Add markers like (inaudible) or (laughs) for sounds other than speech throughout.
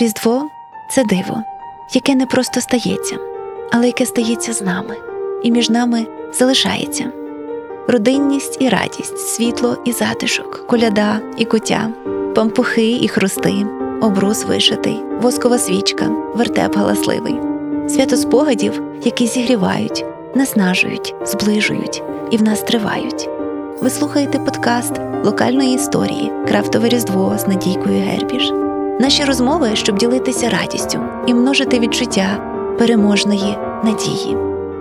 Різдво це диво, яке не просто стається, але яке стається з нами, і між нами залишається. Родинність і радість, світло і затишок, коляда і куття, пампухи і хрусти, обрус вишитий, воскова свічка, вертеп галасливий, свято спогадів, які зігрівають, наснажують, зближують і в нас тривають. Ви слухаєте подкаст локальної історії Крафтове Різдво з Надійкою Гербіш. Наші розмови, щоб ділитися радістю і множити відчуття переможної надії.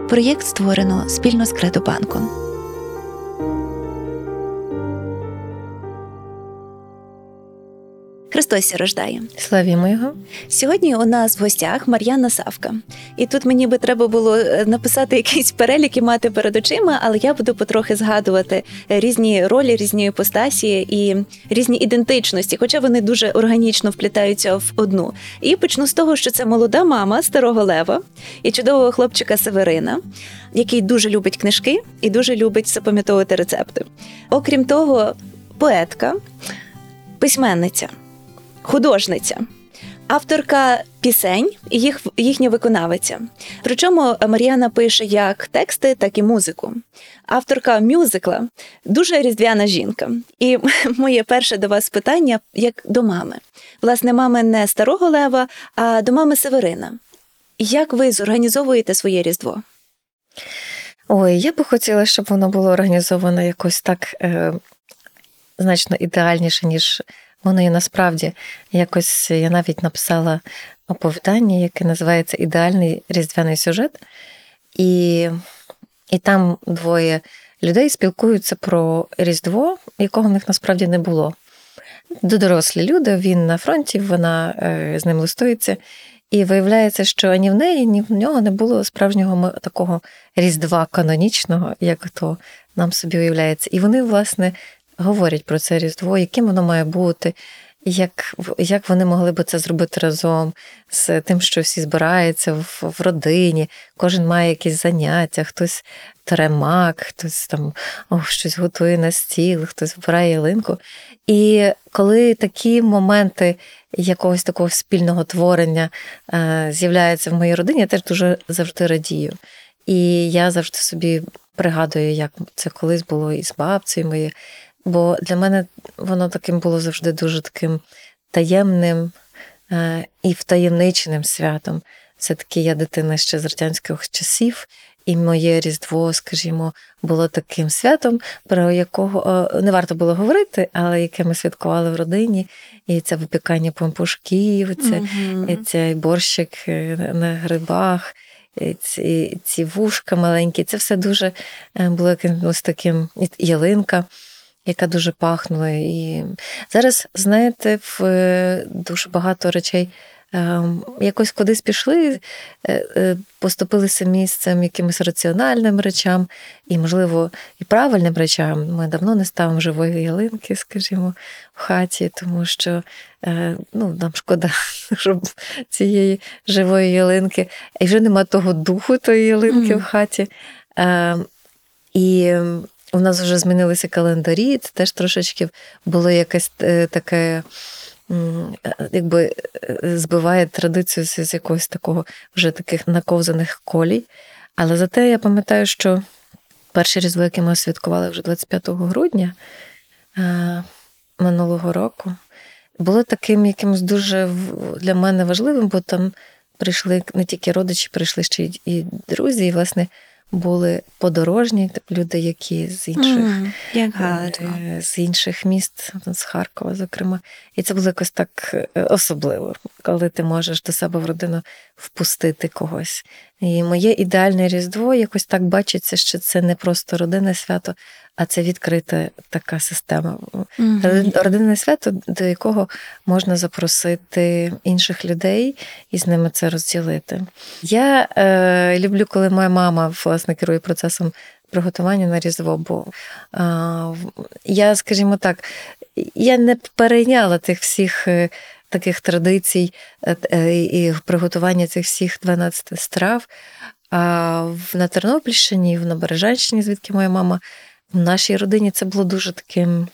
Проєкт створено спільно з Кредобанком. Христос рождає. Славімо його. Сьогодні у нас в гостях Мар'яна Савка. І тут мені би треба було е, написати (laughs) якийсь перелік і мати перед очима, але я буду потрохи згадувати різні ролі, різні іпостасі і різні ідентичності, хоча вони дуже органічно вплітаються в одну. І почну з того, що це молода мама старого лева і чудового хлопчика Северина, який дуже любить книжки і дуже любить запам'ятовувати рецепти. Окрім того, поетка, письменниця художниця. Авторка пісень їх їхня виконавиця. Причому Мар'яна пише як тексти, так і музику. Авторка мюзикла дуже різдвяна жінка. І (laughs) моє перше до вас питання як до мами. Власне, мами не старого лева, а до мами Северина. Як ви зорганізовуєте своє різдво? Ой, я би хотіла, щоб воно було організовано якось так е, значно ідеальніше, ніж Воно і насправді якось я навіть написала оповідання, яке називається Ідеальний різдвяний сюжет. І і там двоє людей спілкуються про Різдво, якого в них насправді не було. Дорослі люди, він на фронті, вона е, з ним листується. І виявляється, що ані в неї, ні в нього не було справжнього такого різдва канонічного, як то нам собі уявляється. І вони, власне, говорять про це Різдво, яким воно має бути, як як вони могли би це зробити разом з тим, що всі збираються в, в родині, кожен має якісь заняття, хтось теремак, хтось там о, щось готує на стіл, хтось вбирає ялинку. І коли такі моменти якогось такого спільного творення е, з'являються в моїй родині, я теж дуже завжди радію. І я завжди собі пригадую, як це колись було і з бабцею моєю. Бо для мене воно таким було завжди дуже таким таємним е, і втаємниченим святом. Все-таки я дитина ще з радянських часів, і моє Різдво, скажімо, було таким святом, про якого не варто було говорити, але яке ми святкували в родині. І це випікання помпушків, це, mm-hmm. і цей борщик е, на грибах. Ці ці вушка маленькі, це все дуже е, було якимось таким ялинка яка дуже пахнула. І зараз, знаєте, в е, дуже багато речей. Ем, якось кудись пішли, е, е, поступилися місцем якимось раціональним речам, і, можливо, і правильним речам. Ми давно не ставимо живої ялинки, скажімо, в хаті, тому що ну, нам шкода, (laughs) щоб цієї живої ялинки, і вже нема того духу тої ялинки mm. в хаті. Ем, і у нас вже змінилися календарі, це теж трошечки було якесь е, таке. Якби е, збиває традицію з якогось такого вже таких наковзаних колій. Але зате я пам'ятаю, що перші різдво, яке ми святкували вже 25 грудня е, минулого року, було таким якимось дуже для мене важливим, бо там прийшли не тільки родичі, прийшли ще і друзі, і, власне, були подорожні люди, які з інших mm, з інших міст, з Харкова, зокрема. І це було якось так е, особливо, коли ти можеш до себе в родину впустити когось. І моє ідеальне різдво якось так бачиться, що це не просто родинне свято, а це відкрита така система. Mm-hmm. Родинне свято, до якого можна запросити інших людей і з ними це розділити. Я е, люблю, коли моя мама власне керує процесом приготування на різдво, бо е, я, скажімо так, я не перейняла тих всіх. Е, таких традицій е, і приготування цих всіх 12 страв. А на Тернопільщині, в Набережанщині, звідки моя мама, в нашій родині це було дуже таким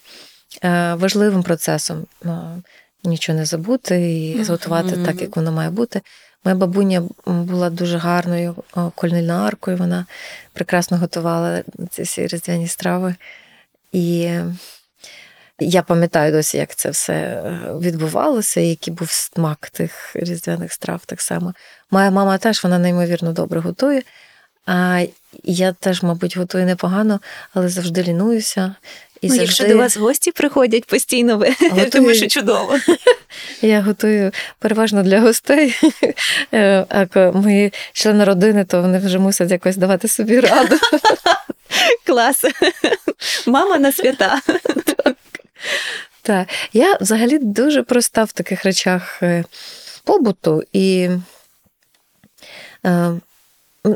е, важливим процесом. нічого не забути і зготувати так, як воно має бути. Моя бабуня була дуже гарною о, вона прекрасно готувала ці всі різдвяні страви. І я пам'ятаю досі, як це все е, відбувалося, і який був смак тих різдвяних страв так само. Моя мама теж вона неймовірно добре готує. А я теж, мабуть, готую непогано, але завжди лінуюся. І ну, завжди... якщо до вас гості приходять постійно, ви (laughs) Готую. тому що чудово. (laughs) Я готую переважно для гостей. (laughs) Е, А мої члени родини, то вони вже мусять якось давати собі раду. Клас. Мама на свята. Так. Я взагалі дуже проста в таких речах е, побуту, і, е,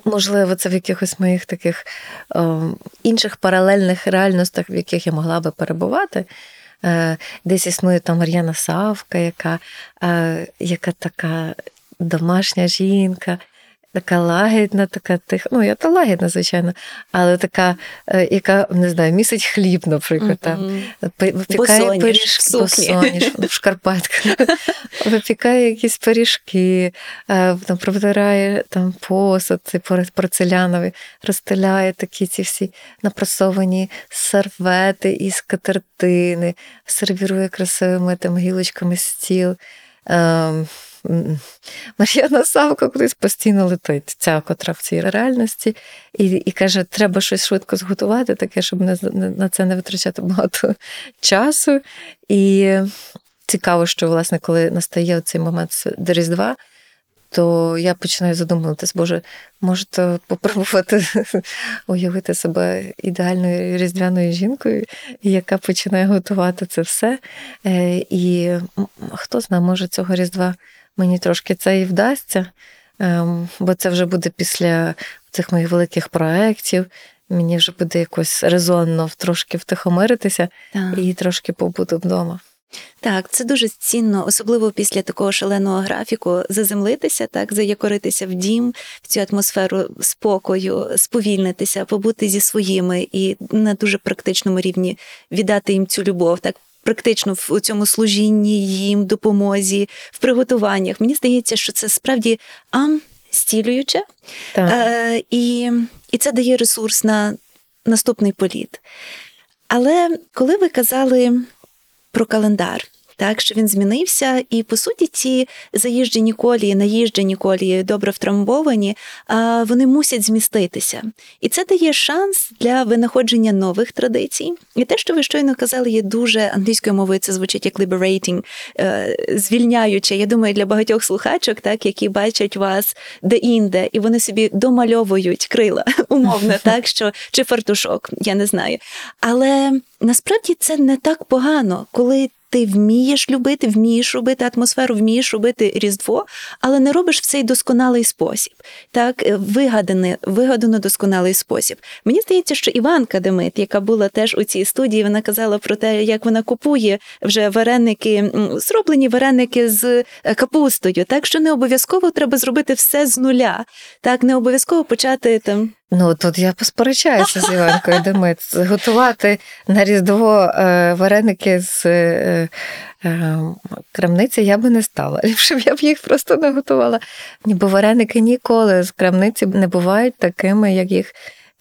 можливо, це в якихось моїх таких е, інших паралельних реальностях, в яких я могла би перебувати. Десь існує там Мар'яна Савка, яка, яка така домашня жінка. Така лагідна, така тиха. Ну, я та лагідна, звичайно, але така, е, яка не знаю, місить хліб, наприклад, там Випікає пиріжки, в сукні. босоніж, в (laughs) шкарпетках, випікає якісь пиріжки, е, там, протирає там посуд цей порцеляновий, розстеляє такі ці всі напрасовані сервети із катертини, сервірує красивими там гілочками стіл. М, Мар'яна Савка кудись постійно летить, ця котра в цій реальності, і, і каже, треба щось швидко зготувати, таке, щоб не- на це не витрачати багато (laughs) часу. І цікаво, що, власне, коли настає цей момент до Різдва, то я починаю задумуватись, Боже, можете попробувати (laughs) уявити себе ідеальною різдвяною жінкою, яка починає готувати це все. Е, І хто знає, може цього Різдва мені трошки це і вдасться, ем, бо це вже буде після цих моїх великих проєктів. Мені вже буде якось резонно трошки втихомиритися Так. і трошки побути вдома. Так, це дуже цінно, особливо після такого шаленого графіку, заземлитися, так, заякоритися в дім, в цю атмосферу спокою, сповільнитися, побути зі своїми і на дуже практичному рівні віддати їм цю любов, так. Практично в цьому служінні їм, допомозі, в приготуваннях. Мені здається, що це справді ам стілююче, Так. Е, і, і це дає ресурс на наступний політ. Але коли ви казали про календар, так що він змінився, і по суті, ці заїжджені колії, наїжджені колії, добре втрамбовані, вони мусять зміститися. І це дає шанс для винаходження нових традицій. І те, що ви щойно казали, є дуже англійською мовою. Це звучить як liberating, е, звільняюче. Я думаю, для багатьох слухачок, так які бачать вас де-інде, і вони собі домальовують крила, (laughs) умовно, (laughs) так що чи фартушок, я не знаю. Але насправді це не так погано, коли. Ти вмієш любити, вмієш робити атмосферу, вмієш робити різдво, але не робиш в цей досконалий спосіб. Так, е, вигаданий, вигадано досконалий спосіб. Мені здається, що Іванка Демит, яка була теж у цій студії, вона казала про те, як вона купує вже вареники, зроблені вареники з е, капустою. Так що не обов'язково треба зробити все з нуля. Так, не обов'язково почати там. Ну, тут я посперечаюся з Іванкою Демит. Готувати на Різдво е, вареники з е, е, крамниці я би не стала. (laughs) Ліпше б я б їх просто не готувала. Бо вареники ніколи з крамниці не бувають такими, як їх.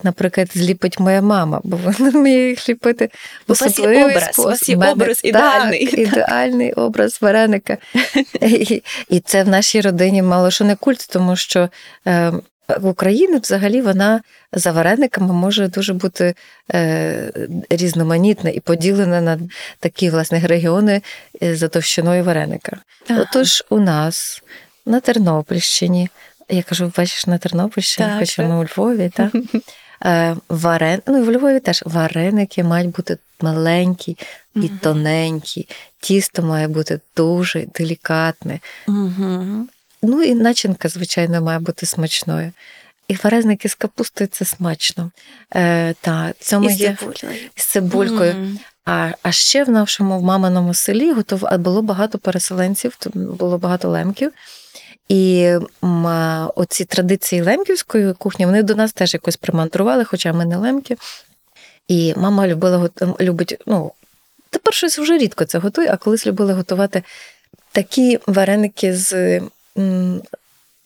Наприклад, зліпить моя мама, бо вона вміє їх ліпити У вас є особливий образ, у вас є мене образ так, ідеальний. ідеальний образ вареника. (laughs) І, і це в нашій родині мало що не культ, тому що е, в Україні взагалі вона за варениками може дуже бути е, різноманітна і поділена на такі власне регіони е, за товщиною вареника. Ага. Отож, у нас на Тернопільщині, я кажу, бачиш, на Тернопільщині, Так, хоча ми у Львові, так? (laughs) Е, Варен... Ну, і в Львові теж вареники мають бути маленькі і Мгм. тоненькі. Тісто має бути дуже делікатне. Угу. Ну і начинка, звичайно, має бути смачною. І вареники з капустою це смачно. Е, та, цьому І з цибулею. з цибулькою. Мгм. А, а ще в нашому в маминому селі готов... а було багато переселенців, було багато лемків. І м, оці традиції лемківської кухні вони до нас теж якось примандрували, хоча ми не лемки. І мама любила любить, ну, тепер щось вже рідко це готує, а колись любила готувати такі вареники з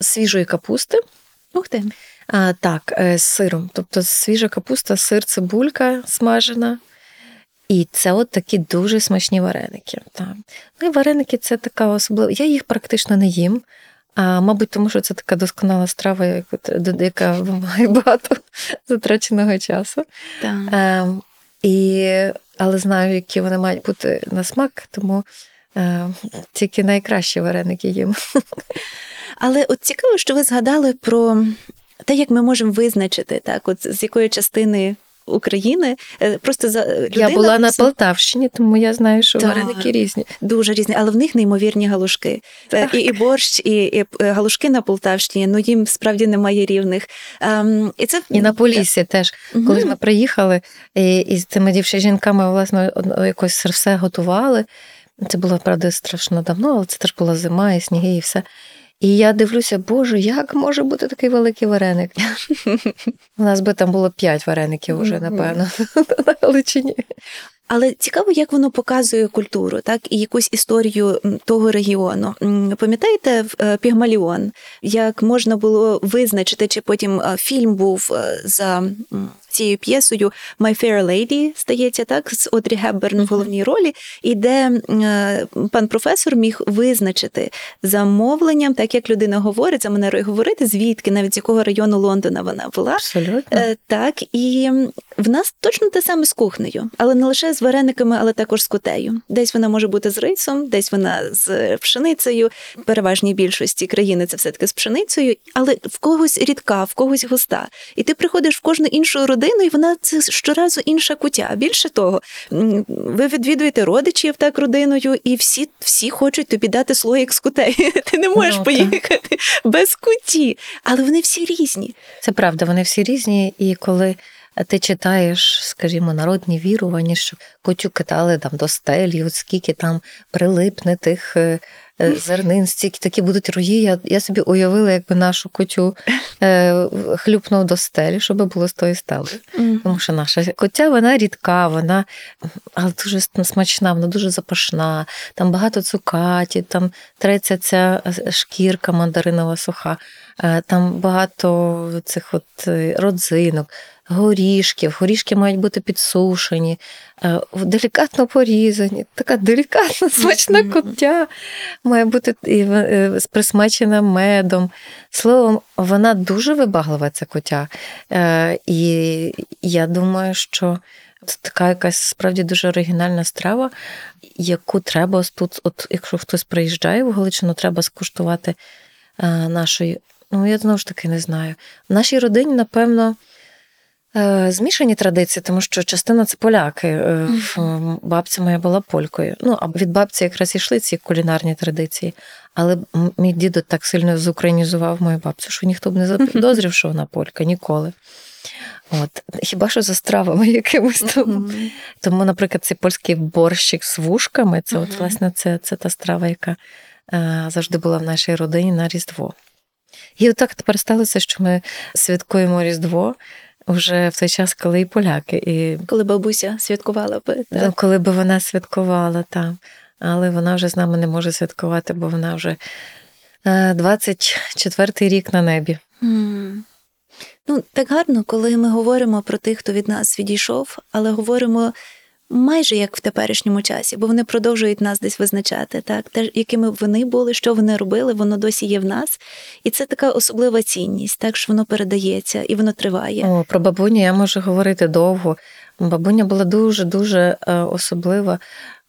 свіжої капусти. Ух ти. А, так, е, з сиром. Тобто свіжа капуста, сир, цибулька смажена. І це от такі дуже смачні вареники. Так. Ну і вареники це така особлива. Я їх практично не їм. А, мабуть, тому що це така досконала страва, яка вимагає багато (laughs) затраченого часу. Так. Е, і, але знаю, які вони мають бути на смак, тому тільки найкращі вареники їм. Але от цікаво, що ви згадали про те, як ми можемо визначити, так, от з якої частини України е, просто за людина Я була на Полтавщині, тому я знаю, що Так. вареники різні. дуже різні, але в них неймовірні галушки. Е, І, і борщ, і, і е, галушки на Полтавщині, ну їм справді немає рівних. Ем, і це І на Поліссі теж. Мгм. Колись ми приїхали і, і з цими дівча жінками, власне, якось все готували. Це було, правда, страшно давно, але це теж була зима, і сніги, і все. І я дивлюся, боже, як може бути такий великий вареник? (laughs) У нас би там було п'ять вареників уже, напевно, (laughs) на Галичині. Але цікаво, як воно показує культуру, так і якусь історію того регіону. Пам'ятаєте в е, Пігмаліон, як можна було визначити, чи потім е, фільм був е, за цією п'єсою My Fair Lady, стається так, з Одрі Гепберн в головній ролі, і де пан професор міг визначити замовленням, так як людина говорить, за манерою говорити, звідки, навіть з якого району Лондона вона була. Абсолютно. Так, і в нас точно те саме з кухнею, але не лише з варениками, але також з кутею. Десь вона може бути з рисом, десь вона з пшеницею. В переважній більшості країни це все таки з пшеницею, але в когось рідка, в когось густа. І ти приходиш в кожну іншу родину, і вона це щоразу інша кутя. Більше того, ви відвідуєте родичів так родиною, і всі, всі хочуть тобі дати слоїк з кутею. (laughs) Ти не можеш Ну, поїхати без куті, але вони всі різні. Це правда, вони всі різні, і коли ти читаєш, скажімо, народні вірування, що котю кидали там до стелі, от скільки там прилипне тих е, е, зернин, стільки такі будуть рої. Я, я собі уявила, якби нашу котю е, хлюпнув до стелі, щоб було з тої стели. Тому що наша котя вона рідка, вона але дуже смачна, вона дуже запашна, там багато цукаті, там треться ця е, шкірка мандаринова суха, е, там багато цих от родзинок, горішків. Горішки мають бути підсушені, е, делікатно порізані. Така делікатна, смачна коття має бути е, присмачена медом. Словом, вона дуже вибаглива, ця котя. Е, І я думаю, що це така якась справді дуже оригінальна страва, яку треба тут, от якщо хтось приїжджає в Галичину, треба скуштувати е, нашої. Ну, я знову ж таки не знаю. В нашій родині, напевно, змішані традиції, тому що частина це поляки. Е, Бабця моя була полькою. Ну, а від бабці якраз ішли ці кулінарні традиції. Але мій дідо так сильно зукраїнізував мою бабцю, що ніхто б не запідозрив, що вона полька ніколи. От. Хіба що за стравами якимось. Мгм. Тому, наприклад, цей польський борщик з вушками, це, от, власне, це, це та страва, яка е, завжди була в нашій родині на Різдво. І отак тепер сталося, що ми святкуємо Різдво вже в той час, коли і поляки, і Коли бабуся святкувала би. ну, коли би вона святкувала там. Але вона вже з нами не може святкувати, бо вона вже е, 24-й рік на небі. Mm. Ну, так гарно, коли ми говоримо про тих, хто від нас відійшов, але говоримо майже як в теперішньому часі, бо вони продовжують нас десь визначати, так? Те, якими вони були, що вони робили, воно досі є в нас. І це така особлива цінність, так що воно передається і воно триває. О, про бабуню я можу говорити довго. Бабуня була дуже-дуже е, особлива.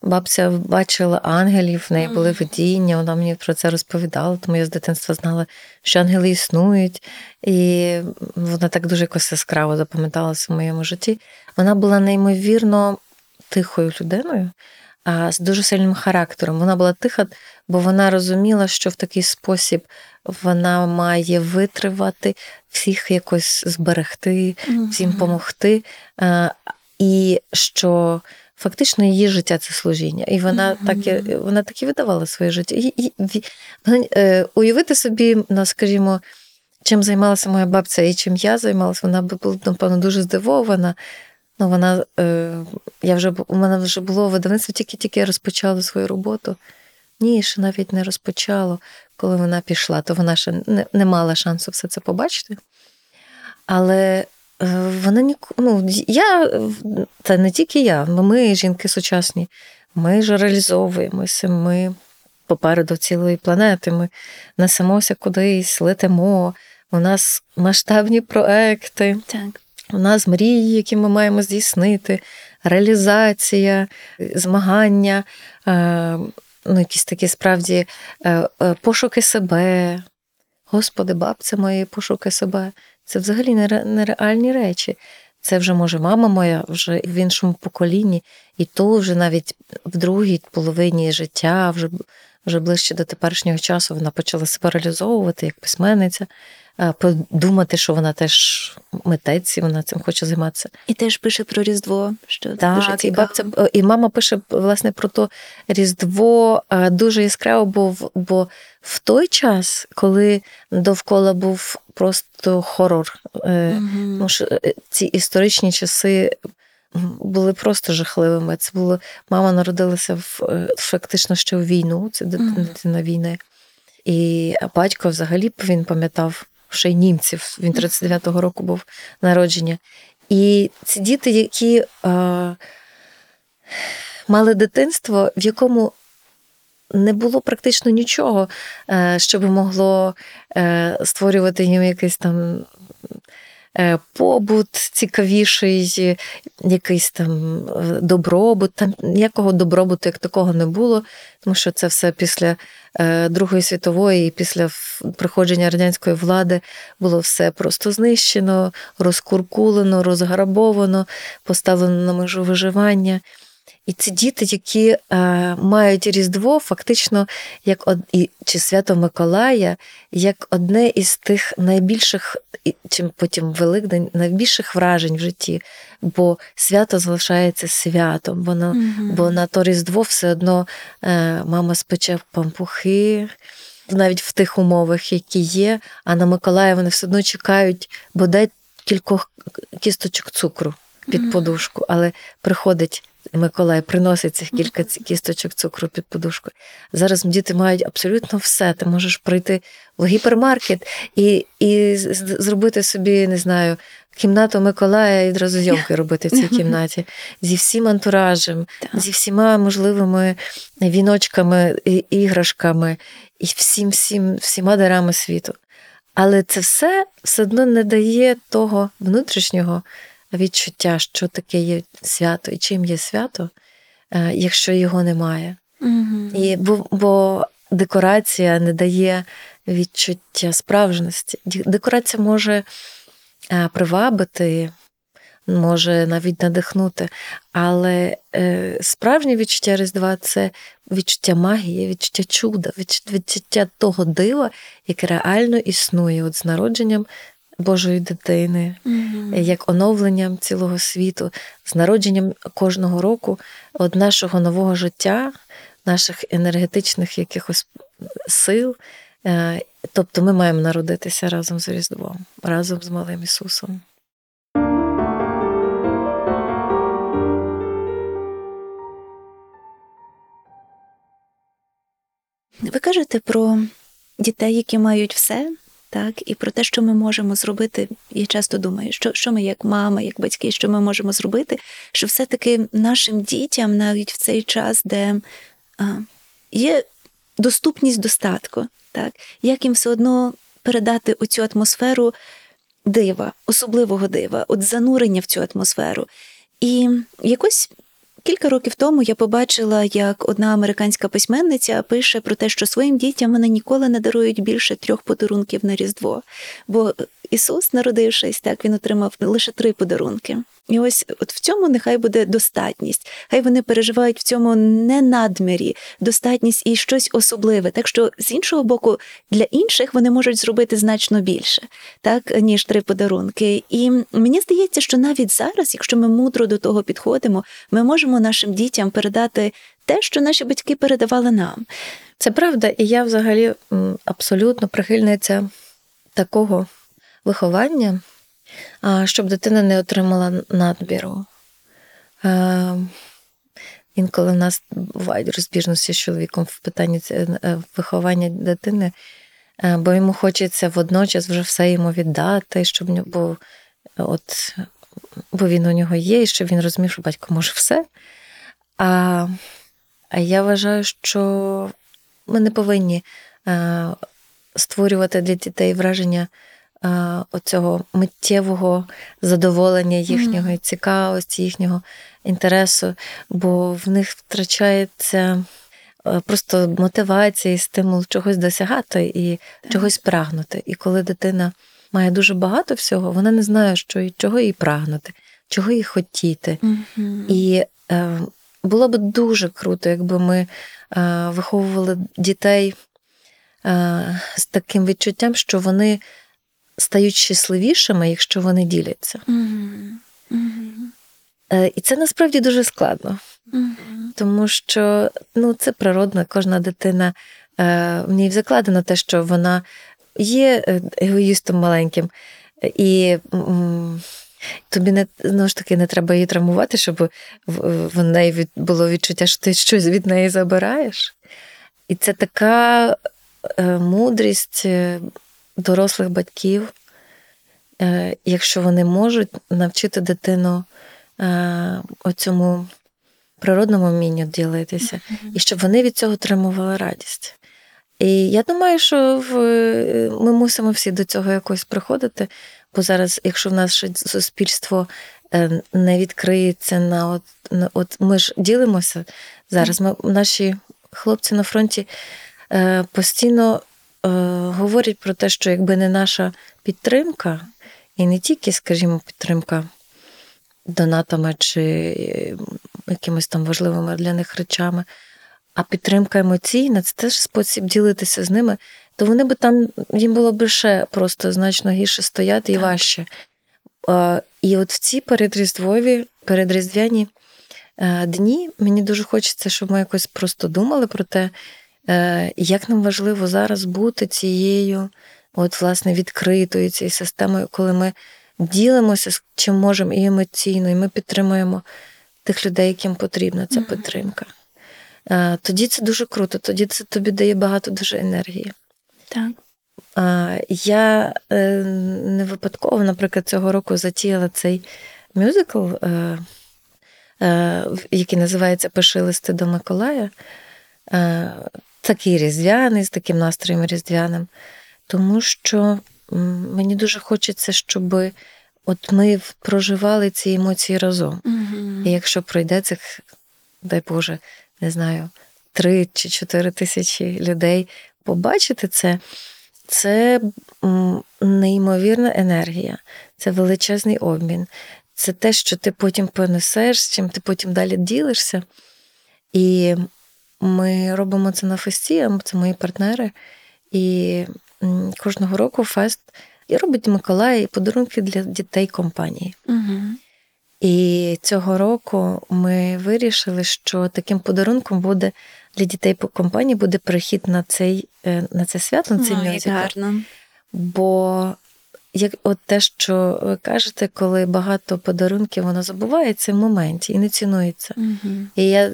Бабця бачила ангелів, в неї були видіння, вона мені про це розповідала, тому я з дитинства знала, що ангели існують. І вона так дуже якось яскраво запам'яталася в моєму житті. Вона була неймовірно тихою людиною, а з дуже сильним характером. Вона була тиха, бо вона розуміла, що в такий спосіб вона має витривати, всіх якось зберегти, всім допомогти. І що фактично її життя це служіння. І вона так і, вона так і видавала своє життя. І, і, і, е, уявити собі, ну, скажімо, чим займалася моя бабця і чим я займалася, вона би була, напевно, дуже здивована. Ну, вона, е, я вже, у мене вже було видавництво, тільки-тільки розпочала свою роботу. Ні, ще навіть не розпочало, коли вона пішла, то вона ще не, не мала шансу все це побачити. Але е, вона ні, ну, я, це не тільки я, ми, жінки сучасні, ми ж реалізовуємося, ми попереду цілої планети, ми несемося кудись, летимо. У нас масштабні проекти, Так. У нас мрії, які ми маємо здійснити, реалізація, змагання, е, ну, якісь такі справді е, е, пошуки себе. Господи, бабця мої, пошуки себе. Це взагалі нереальні речі. Це вже може мама моя вже в іншому поколінні, і то вже навіть в другій половині життя, вже, вже ближче до теперішнього часу, вона почала себе реалізовувати як письменниця, е, подумати, що вона теж митець, і вона цим хоче займатися. І теж пише про Різдво, що дуже Так, і бабця і мама пише власне про то Різдво е, дуже яскраво, бо бо в той час, коли довкола був просто хорор, Мгм. тому що е, ці історичні часи були просто жахливими. Це було мама народилася в е, фактично ще у війну, це дитина війни. І батько взагалі він пам'ятав ще й німців. Він 39-го року був народження. І ці діти, які е, мали дитинство, в якому не було практично нічого, е, що би могло е, створювати їм якийсь там побут цікавіший, якийсь там е, добробут. Там ніякого добробуту як такого не було, тому що це все після е, Другої світової і після приходження радянської влади було все просто знищено, розкуркулено, розграбовано, поставлено на межу виживання. І ці діти, які е, мають Різдво, фактично, як од... і, чи свято Миколая, як одне із тих найбільших, і- чим потім Великдень, найбільших вражень в житті, бо свято залишається святом. Воно, Мгм. Бо на то Різдво все одно е, мама спече пампухи. Навіть в тих умовах, які є, а на Миколая вони все одно чекають бодай кількох кісточок цукру під подушку, але приходить Миколай, приносить цих кілька кісточок цукру під подушку. Зараз діти мають абсолютно все. Ти можеш прийти в гіпермаркет і, і зробити собі, не знаю, кімнату Миколая і одразу зйомки робити в цій кімнаті зі всім антуражем, Так. зі всіма можливими віночками, іграшками і всім, всім, всіма дарами світу. Але це все все одно не дає того внутрішнього відчуття, що таке є свято і чим є свято, е, якщо його немає. Мгм. І, бо, бо декорація не дає відчуття справжності. Декорація може е, привабити, може навіть надихнути, але е, справжнє відчуття Різдва це відчуття магії, відчуття чуда, відчуття того дива, яке реально існує от з народженням Божої дитини, Мгм. як оновленням цілого світу, з народженням кожного року от нашого нового життя, наших енергетичних якихось сил. Е, Тобто ми маємо народитися разом з Різдвом, разом з малим Ісусом. Ви кажете про дітей, які мають все, так, і про те, що ми можемо зробити. Я часто думаю, що, що ми, як мама, як батьки, що ми можемо зробити, що все-таки нашим дітям, навіть в цей час, де а, є доступність достатку, так, як їм все одно передати оцю атмосферу дива, особливого дива, от занурення в цю атмосферу. І якось Кілька років тому я побачила, як одна американська письменниця пише про те, що своїм дітям вони ніколи не дарують більше трьох подарунків на Різдво. Бо Ісус, народившись, так він отримав лише три подарунки. І ось от в цьому нехай буде достатність. Хай вони переживають в цьому не надмірі, достатність і щось особливе. Так що з іншого боку, для інших вони можуть зробити значно більше, так ніж три подарунки. І мені здається, що навіть зараз, якщо ми мудро до того підходимо, ми можемо нашим дітям передати те, що наші батьки передавали нам. Це правда, і я взагалі абсолютно прихильниця такого виховання, щоб дитина не отримала надбіру. Е, інколи в нас бувають розбіжності з чоловіком в питанні е, виховання дитини, е, бо йому хочеться водночас вже все йому віддати, щоб в от, бо він у нього є, і щоб він розумів, що батько може все. А, а я вважаю, що ми не повинні е, створювати для дітей враження е, оцього миттєвого задоволення їхньої цікавості, їхнього інтересу, бо в них втрачається е, просто мотивація і стимул чогось досягати і чогось прагнути. І коли дитина має дуже багато всього, вона не знає, що і чого їй прагнути, чого їй хотіти. Мгм. І е, було б дуже круто, якби ми е, виховували дітей е, з таким відчуттям, що вони стають щасливішими, якщо вони діляться. Е, і це насправді дуже складно, Мгм. тому що ну, це природно, кожна дитина е, в ній закладено те, що вона є е, егоїстом маленьким. І тобі не знову ж таки не треба її травмувати, щоб в, неї від, було відчуття, що ти щось від неї забираєш. І це така мудрість дорослих батьків, е, якщо вони можуть навчити дитину е, оцьому природному вмінню ділитися, і щоб вони від цього отримували радість. І я думаю, що в, ми мусимо всі до цього якось приходити, бо зараз, якщо в нас ще суспільство е, не відкриється на от, на от ми ж ділимося зараз. Ми, наші хлопці на фронті е, постійно говорять про те, що якби не наша підтримка, і не тільки, скажімо, підтримка донатами чи е, якимись там важливими для них речами, а підтримка емоційна це теж спосіб ділитися з ними, то вони би там їм було б ще просто значно гірше стояти і Так. важче. І от в ці передріздвові, передріздвяні е, дні мені дуже хочеться, щоб ми якось просто думали про те, е, як нам важливо зараз бути цією, от, власне, відкритою цією системою, коли ми ділимося з чим можемо і емоційно, і ми підтримуємо тих людей, яким потрібна ця підтримка. Е, Тоді це дуже круто, тоді це тобі дає багато дуже енергії. Так. Я е, не випадково, наприклад, цього року затіяла цей мюзикл, е, е, який називається Пиши листи до Миколая. Такий різдвяний, з таким настроєм різдвяним. Тому що мені дуже хочеться, щоб от ми проживали ці емоції разом. Мгм. І якщо пройде цих, дай Боже, не знаю, три чи чотири тисячі людей побачити це, це неймовірна енергія, це величезний обмін. Це те, що ти потім понесеш, з чим ти потім далі ділишся. І ми робимо це на фесті, це мої партнери. І кожного року фест і робить Миколай подарунки для дітей компанії. Мгм. І цього року ми вирішили, що таким подарунком буде для дітей по компанії буде перехід на цей е, на це свято, на цей Ой, мюзикл. гарно. Бо як от те, що ви кажете, коли багато подарунків воно забувається в моменті і не цінується. Мгм. І я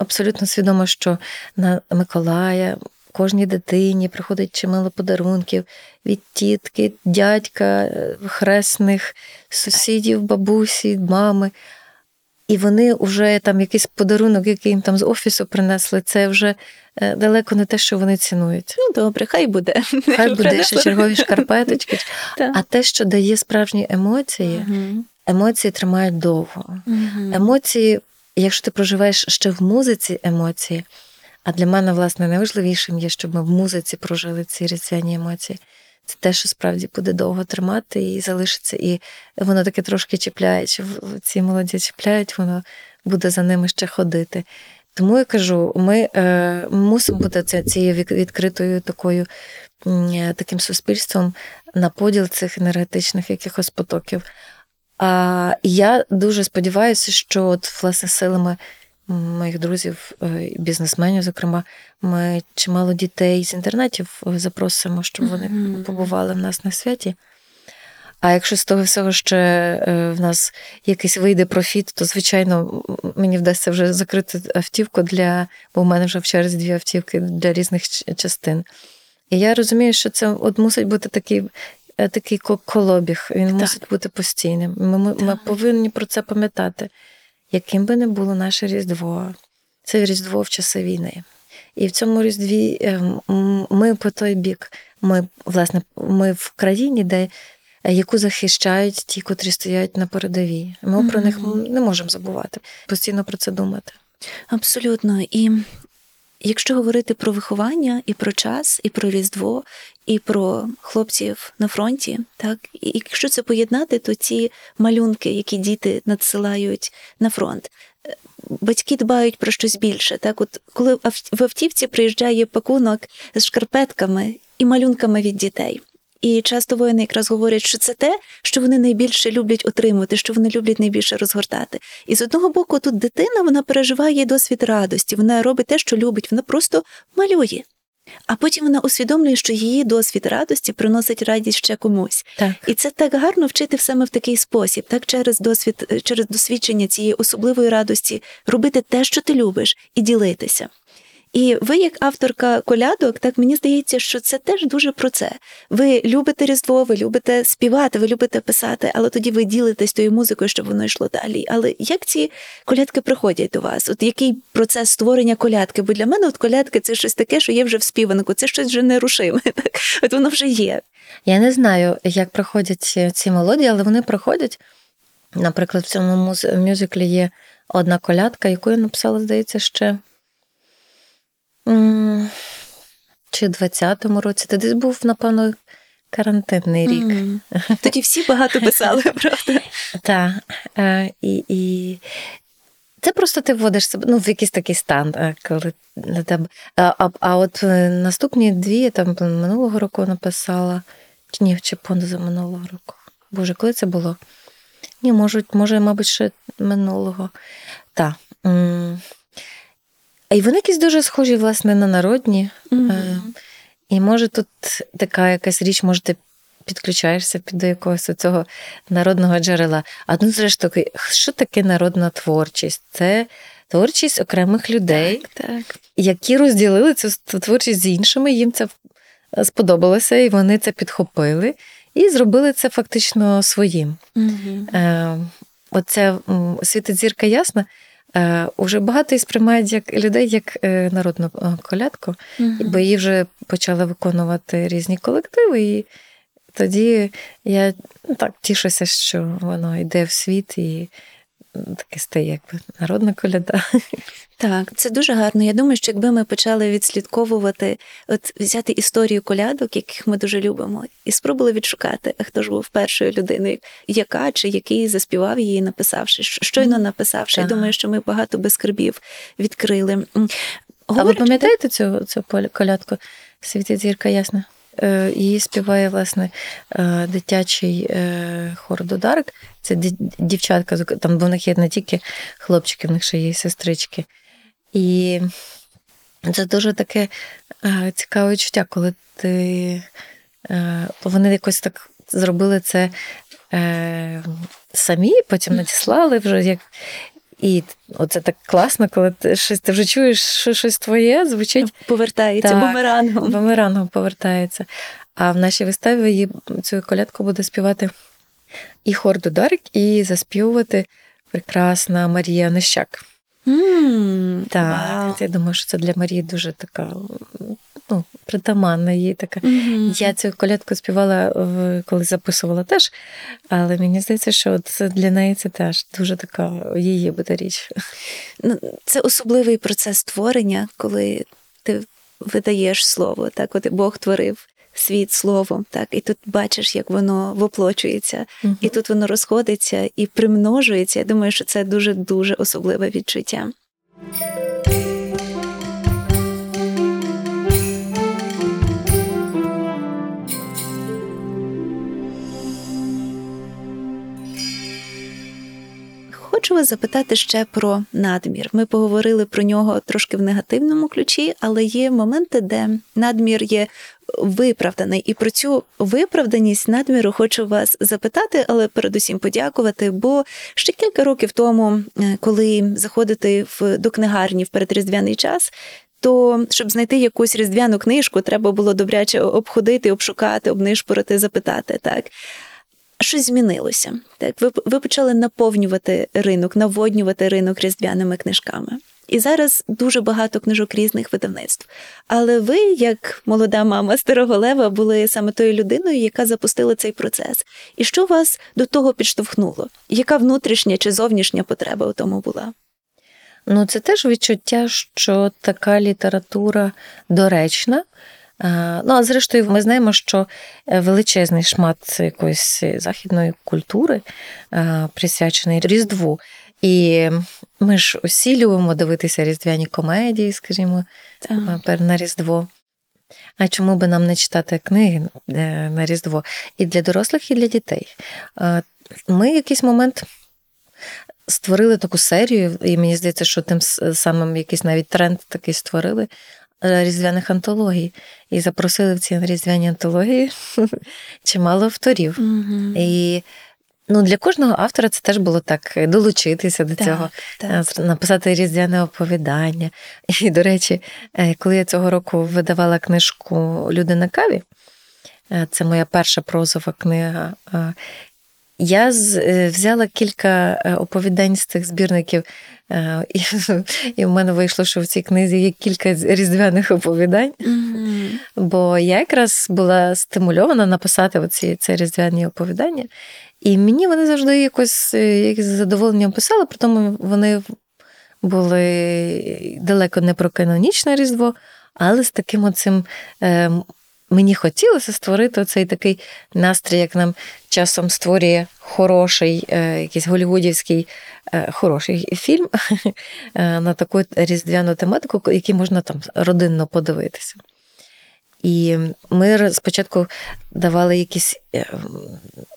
абсолютно свідома, що на Миколая кожній дитині приходить чимало подарунків від тітки, дядька, е, хресних, сусідів, бабусі, мами. І вони вже там якийсь подарунок, який їм там з офісу принесли, це вже е, далеко не те, що вони цінують. Ну, добре, хай буде. Хай буде ще чергові шкарпеточки. (laughs) А те, що дає справжні емоції, емоції тримають довго. Мгм. Якщо ти проживаєш ще в музиці емоції, а для мене, власне, найважливішим є, щоб ми в музиці прожили ці різдвяні емоції. Це те, що справді буде довго тримати і залишиться, і воно таке трошки чіпляє, чи ці молоді чіпляють, воно буде за ними ще ходити. Тому я кажу, ми е, мусимо бути цією відкритою такою таким суспільством на поділ цих енергетичних якихось потоків. А я дуже сподіваюся, що от власне силами моїх друзів, е, бізнесменів, зокрема, ми чимало дітей з інтернатів е, запросимо, щоб вони побували в нас на святі. А якщо з того всього ще е, в нас якийсь вийде профіт, то звичайно мені вдасться вже закрити автівку для, бо в мене вже в черзі дві автівки для різних частин. І я розумію, що це от мусить бути такий. Е, Такий колобіг, він мусить бути постійним. Ми, ми, ми повинні про це пам'ятати. Яким би не було наше Різдво, це Різдво в часи війни. І в цьому Різдві е, ми по той бік, ми, власне, ми в країні, де е, яку захищають ті, котрі стоять на передовій. Ми про них не можемо забувати, постійно про це думати. Абсолютно. І якщо говорити про виховання, і про час, і про Різдво, і про хлопців на фронті, так і якщо це поєднати, то ці малюнки, які діти надсилають на фронт. е, Батьки дбають про щось більше. Так, от коли в автівці приїжджає пакунок з шкарпетками і малюнками від дітей. І часто воїни якраз говорять, що це те, що вони найбільше люблять отримувати, що вони люблять найбільше розгортати. І з одного боку, тут дитина вона переживає досвід радості, вона робить те, що любить, вона просто малює. А потім вона усвідомлює, що її досвід радості приносить радість ще комусь. Так. І це так гарно вчити саме в такий спосіб, так через досвід, через досвідчення цієї особливої радості робити те, що ти любиш, і ділитися. І ви, як авторка колядок, так мені здається, що це теж дуже про це. Ви любите Різдво, ви любите співати, ви любите писати, але тоді ви ділитесь тою музикою, щоб воно йшло далі. Але як ці колядки приходять до вас? От який процес створення колядки? Бо для мене от колядки це щось таке, що є вже в співанку, це щось вже нерушиме. (laughs) Так? От воно вже є. Я не знаю, як проходять ці мелодії, але вони проходять. Наприклад, в цьому мюзиклі є одна колядка, яку я написала, здається, ще чи в 20-му році. Це десь був, напевно, карантинний рік. Мгм. (laughs) Тоді всі багато писали, (laughs) правда? Так. Е, і, і це просто ти вводиш себе ну, в якийсь такий стан, е, коли на. А, а, а от е, наступні дві я там минулого року написала, чи ні, чи позаминулого року. Боже, коли це було? Ні, можуть, може, мабуть, ще минулого. Так. І вони якісь дуже схожі, власне, на народні. Е, І може тут така якась річ, може, ти підключаєшся під до якогось цього народного джерела. А ну, зрештою, що таке народна творчість? Це творчість окремих людей, Так, так. які розділили цю творчість з іншими, їм це сподобалося, і вони це підхопили і зробили це фактично своїм. Е, Оце світить зірка ясна. Е, Уже багато і сприймають як людей як е, народну е, колядку, бо її вже почали виконувати різні колективи, і тоді я ну, так тішуся, що воно йде в світ і таке стає якби народна коляда. Так, це дуже гарно. Я думаю, що якби ми почали відслідковувати, от взяти історію колядок, яких ми дуже любимо, і спробували відшукати, хто ж був першою людиною, яка чи який заспівав її, написавши, щойно написавши. Я думаю, що ми багато без скарбів відкрили. М, А ви пам'ятаєте цю, цю колядку Світить зірка ясна? Е, Її співає, власне, е, дитячий е, хор Додарик. Це дівчатка, там бо в них є не тільки хлопчики, в них ще є сестрички. І це дуже таке е, цікаве відчуття, коли ти. е, Вони якось так зробили це е, самі, потім надіслали вже як. І оце так класно, коли ти щось ти вже чуєш, що щось твоє звучить повертається Так. бумерангом. бумерангом повертається. А в нашій виставі її цю колядку буде співати і хор Дударик, і заспівувати прекрасна Марія Нещак. М, Так, вау. я думаю, що це для Марії дуже така ну, притаманна їй така. Мгм. Я цю колядку співала, коли записувала теж, але мені здається, що це для неї це теж дуже така її буде річ. Ну, це особливий процес створення, коли ти видаєш слово, так от Бог творив світ словом, так, і тут бачиш, як воно воплочується, і тут воно розходиться і примножується. Я думаю, що це дуже дуже особливе відчуття. Хочу вас запитати ще про надмір. Ми поговорили про нього трошки в негативному ключі, але є моменти, де надмір є виправданий. І про цю виправданість надміру хочу вас запитати, але передусім подякувати. Бо ще кілька років тому, е, коли заходити в до книгарні в передріздвяний час. То щоб знайти якусь різдвяну книжку, треба було добряче обходити, обшукати, обнишпорити, запитати. Так щось змінилося. Так, ви, ви почали наповнювати ринок, наводнювати ринок різдвяними книжками. І зараз дуже багато книжок різних видавництв. Але ви, як молода мама старого лева, були саме тою людиною, яка запустила цей процес. І що вас до того підштовхнуло? Яка внутрішня чи зовнішня потреба у тому була? Ну, це теж відчуття, що така література доречна. А, Ну, а зрештою, ми знаємо, що е, величезний шмат якоїсь західної культури присвячений Різдву. І ми ж усі любимо дивитися різдвяні комедії, скажімо, Так. на Різдво. А чому би нам не читати книги е, на Різдво? І для дорослих, і для дітей. Ми в якийсь момент створили таку серію, і мені здається, що тим самим якийсь навіть тренд такий створили е, різдвяних антологій. І запросили в ці різдвяні антології (laughs) чимало авторів. Мгм. І ну, для кожного автора це теж було так е, долучитися до цього. Так, Е, так. написати різдвяне оповідання. (laughs) І, до речі, е, коли я цього року видавала книжку Люди на каві, е, це моя перша прозова книга. Я з- е, взяла кілька е, оповідань з цих збірників, е, і, (laughs) і в мене вийшло, що в цій книзі є кілька різдвяних оповідань. Мгм. Бо я якраз була стимульована написати оці ці різдвяні оповідання, і мені вони завжди якось е, якесь задоволення писали, при тому вони були далеко не про канонічне Різдво, але з таким оцим. Мені хотілося створити цей такий настрій, як нам часом створює хороший, е, якийсь голівудівський е, хороший фільм (laughs) е, на таку різдвяну тематику, який можна там родинно подивитися. І ми спочатку давали якісь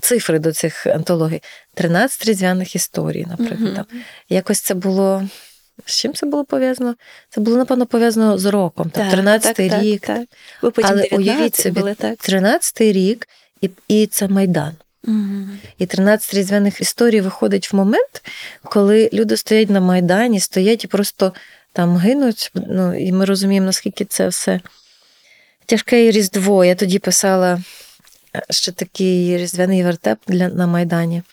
цифри до цих антологій. 13 різдвяних історій, наприклад. Мгм. Там. Якось це було. З чим це було пов'язано? Це було, напевно, пов'язано з роком. Там, 13-й так, рік, Так, так. Ви потім Але уявіть собі, були, так? 13-й рік, і, і це Майдан. Мгм. І 13 різдвяних історій виходить в момент, коли люди стоять на Майдані, стоять і просто там гинуть. Ну, і ми розуміємо, наскільки це все тяжке різдво. Я тоді писала е, ще такий різдвяний вертеп для, на Майдані,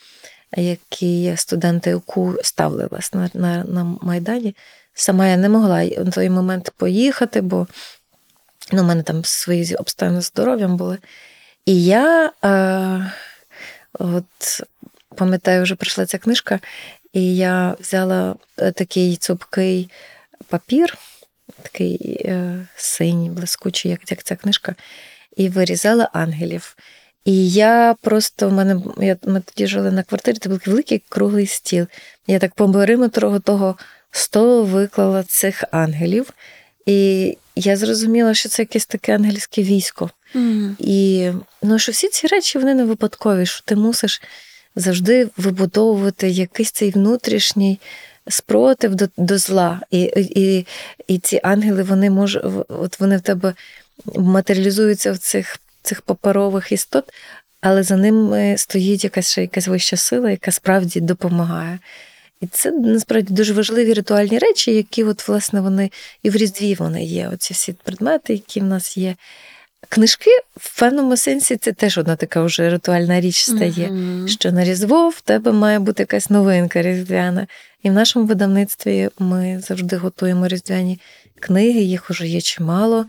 який студенти УКУ ставили власне, на, на, на Майдані. Сама я не могла в той момент поїхати, бо ну, у мене там свої обставини з здоров'ям були. І я е, от пам'ятаю, вже прийшла ця книжка, і я взяла е, такий цупкий папір, такий е, синій, блискучий, як, як ця книжка, і вирізала ангелів. І я просто в мене я, ми тоді жили на квартирі, це був великий круглий стіл. Я так по периметру того столу виклала цих ангелів, і я зрозуміла, що це якесь таке ангельське військо. Мгм. І ну, що всі ці речі вони не випадкові, що ти мусиш завжди вибудовувати якийсь цей внутрішній спротив до, до зла. І, і, і ці ангели, вони можуть, от вони в тебе матеріалізуються в цих, цих паперових істот, але за ними стоїть якась ще якась вища сила, яка справді допомагає. І це насправді дуже важливі ритуальні речі, які, от, власне, вони і в Різдві вони є. Оці всі предмети, які в нас є. Книжки в певному сенсі це теж одна така вже ритуальна річ стає. Мгм. Що на Різдво в тебе має бути якась новинка різдвяна. І в нашому видавництві ми завжди готуємо різдвяні книги, їх уже є чимало,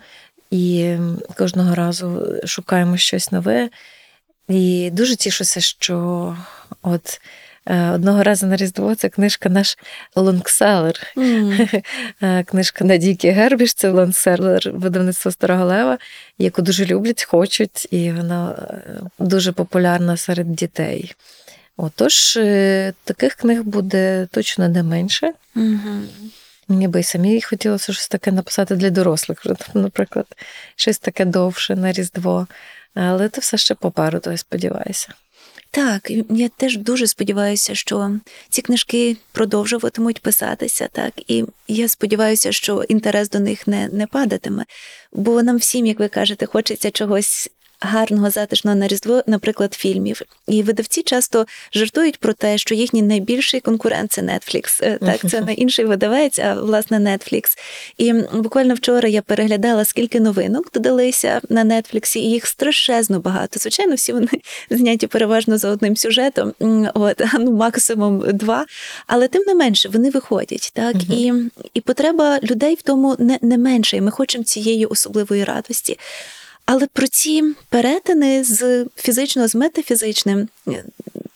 і кожного разу шукаємо щось нове. І дуже тішуся, що от е, одного разу на Різдво це книжка наш лонгселер. (laughs) Е, Книжка Надійки Гербіш, це лонселер видавництва Старого Лева, яку дуже люблять, хочуть, і вона е, дуже популярна серед дітей. Отож, таких книг буде точно не менше. Мгм. Мені би і самі хотілося щось таке написати для дорослих, (laughs) наприклад, щось таке довше на Різдво. Але це все ще попереду, я сподіваюся. Так, я теж дуже сподіваюся, що ці книжки продовжуватимуть писатися, так і я сподіваюся, що інтерес до них не, не падатиме. Бо нам всім, як ви кажете, хочеться чогось. Гарного затишного на різдво, наприклад, фільмів. І видавці часто жартують про те, що їхній найбільший конкурент це Netflix. Е, Так, це (laughs) не інший видавець, а власне Netflix. І буквально вчора я переглядала, скільки новинок додалися на Netflix, і їх страшезно багато. Звичайно, всі вони (laughs) зняті переважно за одним сюжетом, от ну максимум два. Але тим не менше вони виходять, так Мгм. і, і потреба людей в тому не, не менше. І ми хочемо цієї особливої радості. Але про ці перетини з фізичного з метафізичним е,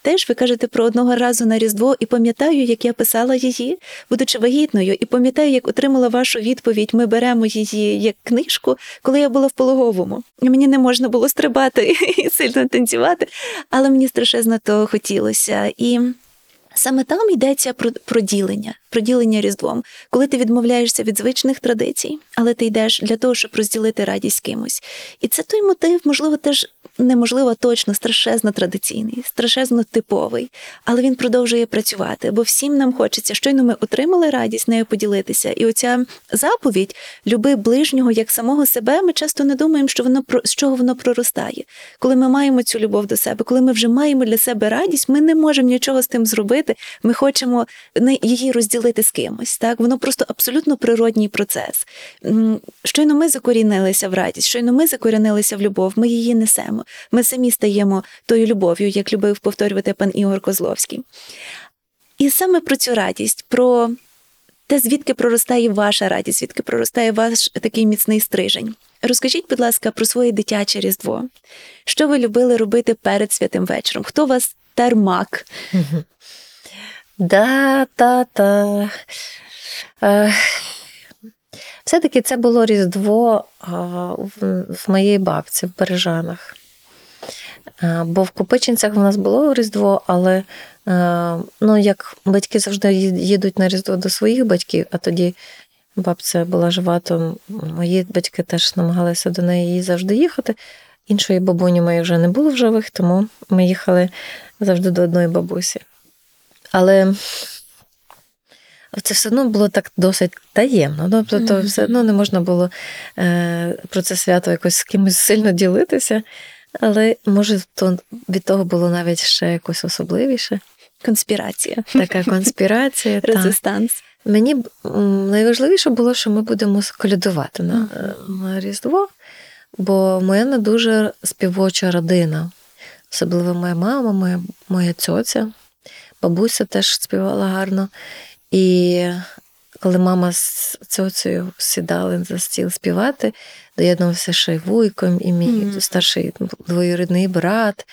теж ви кажете про одного разу на Різдво, і пам'ятаю, як я писала її, будучи вагітною, і пам'ятаю, як отримала вашу відповідь. Ми беремо її як книжку, коли я була в пологовому. І Мені не можна було стрибати (laughs) і сильно танцювати, але мені страшезно того хотілося. І Саме там йдеться про, про ділення, про ділення Різдвом, коли ти відмовляєшся від звичних традицій, але ти йдеш для того, щоб розділити радість кимось. І це той мотив, можливо, теж неможливо точно, страшезно традиційний, страшезно типовий, але він продовжує працювати, бо всім нам хочеться. Щойно ми отримали радість нею поділитися. І оця заповідь люби ближнього як самого себе. Ми часто не думаємо, що воно про з чого воно проростає. Коли ми маємо цю любов до себе, коли ми вже маємо для себе радість, ми не можемо нічого з тим зробити. Ми хочемо її розділити з кимось. Так воно просто абсолютно природній процес. Щойно ми закорінилися в радість, щойно ми закорінилися в любов, ми її несемо. Ми самі стаємо тою любов'ю, як любив повторювати пан Ігор Козловський. І саме про цю радість, про те, звідки проростає ваша радість, звідки проростає ваш такий міцний стрижень. Розкажіть, будь ласка, про своє дитяче Різдво. Що ви любили робити перед святим вечором? Хто у вас термак? Да, та, та. Е, Все-таки це було Різдво в, моїй бабці в Бережанах. Е, Бо в Копичинцях в нас було Різдво, але е, ну, як батьки завжди їдуть на Різдво до своїх батьків, а тоді бабця була жива, то мої батьки теж намагалися до неї завжди їхати. Іншої бабуні моєї вже не було в живих, тому ми їхали завжди до одної бабусі. Але це все одно було так досить таємно. Тобто, Мгм. все одно не можна було е, про це свято якось з кимось сильно ділитися. Але може, то від того було навіть ще якось особливіше. Конспірація, Така конспірація. (laughs) resistance. Мені найважливіше було, що ми будемо колядувати на, е, на Різдво, бо моя дуже співоча родина. Особливо моя мама, моя, моя цьоця, бабуся теж співала гарно. І коли мама з цьоцею сідали за стіл співати, доєднувався ще й вуйко, і мій Мгм. старший двоюрідний брат.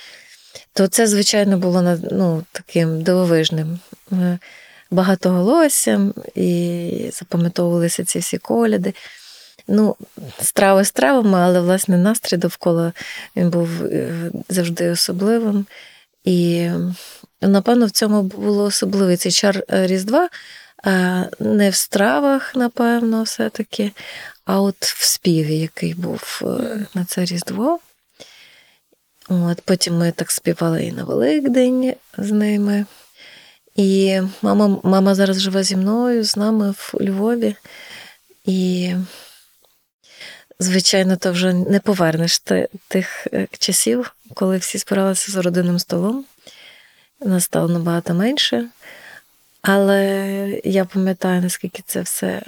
То це, звичайно, було ну, таким дивовижним. Е, Багатоголоссям, і запам'ятовувалися ці всі коляди. Ну, страви стравами, але власне настрій довкола він був е, завжди особливим. І напевно в цьому було особливий цей чар е, Різдва. Е, Не в стравах, напевно, все-таки, а от в співі, який був е, на це Різдво. От, потім ми так співали і на Великдень з ними. І мама, мама зараз живе зі мною, з нами в Львові. І, звичайно, то вже не повернеш ти- тих е, часів, коли всі збиралися за родинним столом. Нас стало набагато менше. Але я пам'ятаю, наскільки це все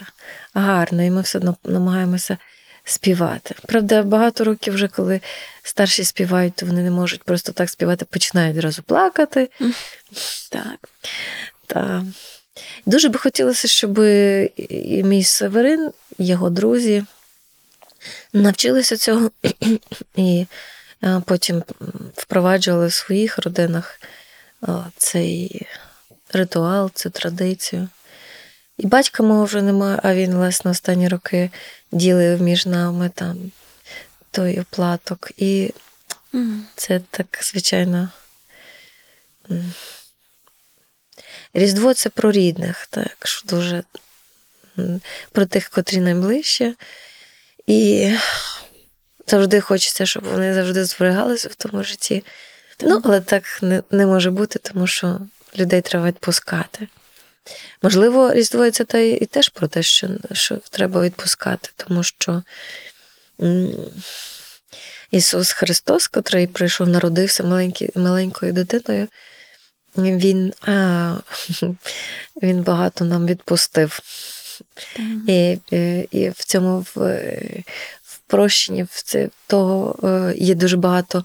гарно, і ми все одно намагаємося співати. Правда, багато років вже, коли старші співають, то вони не можуть просто так співати, починають одразу плакати. Так. Та дуже би хотілося, щоб і мій Северин, і його друзі навчилися цього (clears throat) і потім впроваджували в своїх родинах цей ритуал, цю традицію. І батька мого вже немає, а він, власне, останні роки ділив між нами там той оплаток. І це так, звичайно. Різдво це про рідних, так, що дуже про тих, котрі найближче. І завжди хочеться, щоб вони завжди зберігалися в тому житті. Ну, але так не, не може бути, тому що людей треба відпускати. Можливо, Різдво це та і теж про те, що, що треба відпускати, тому що Ісус Христос, котрий прийшов, народився маленький, маленькою дитиною, він, а, (laughs) він багато нам відпустив. І, і, і в цьому в, в прощенні в це, того е, є дуже багато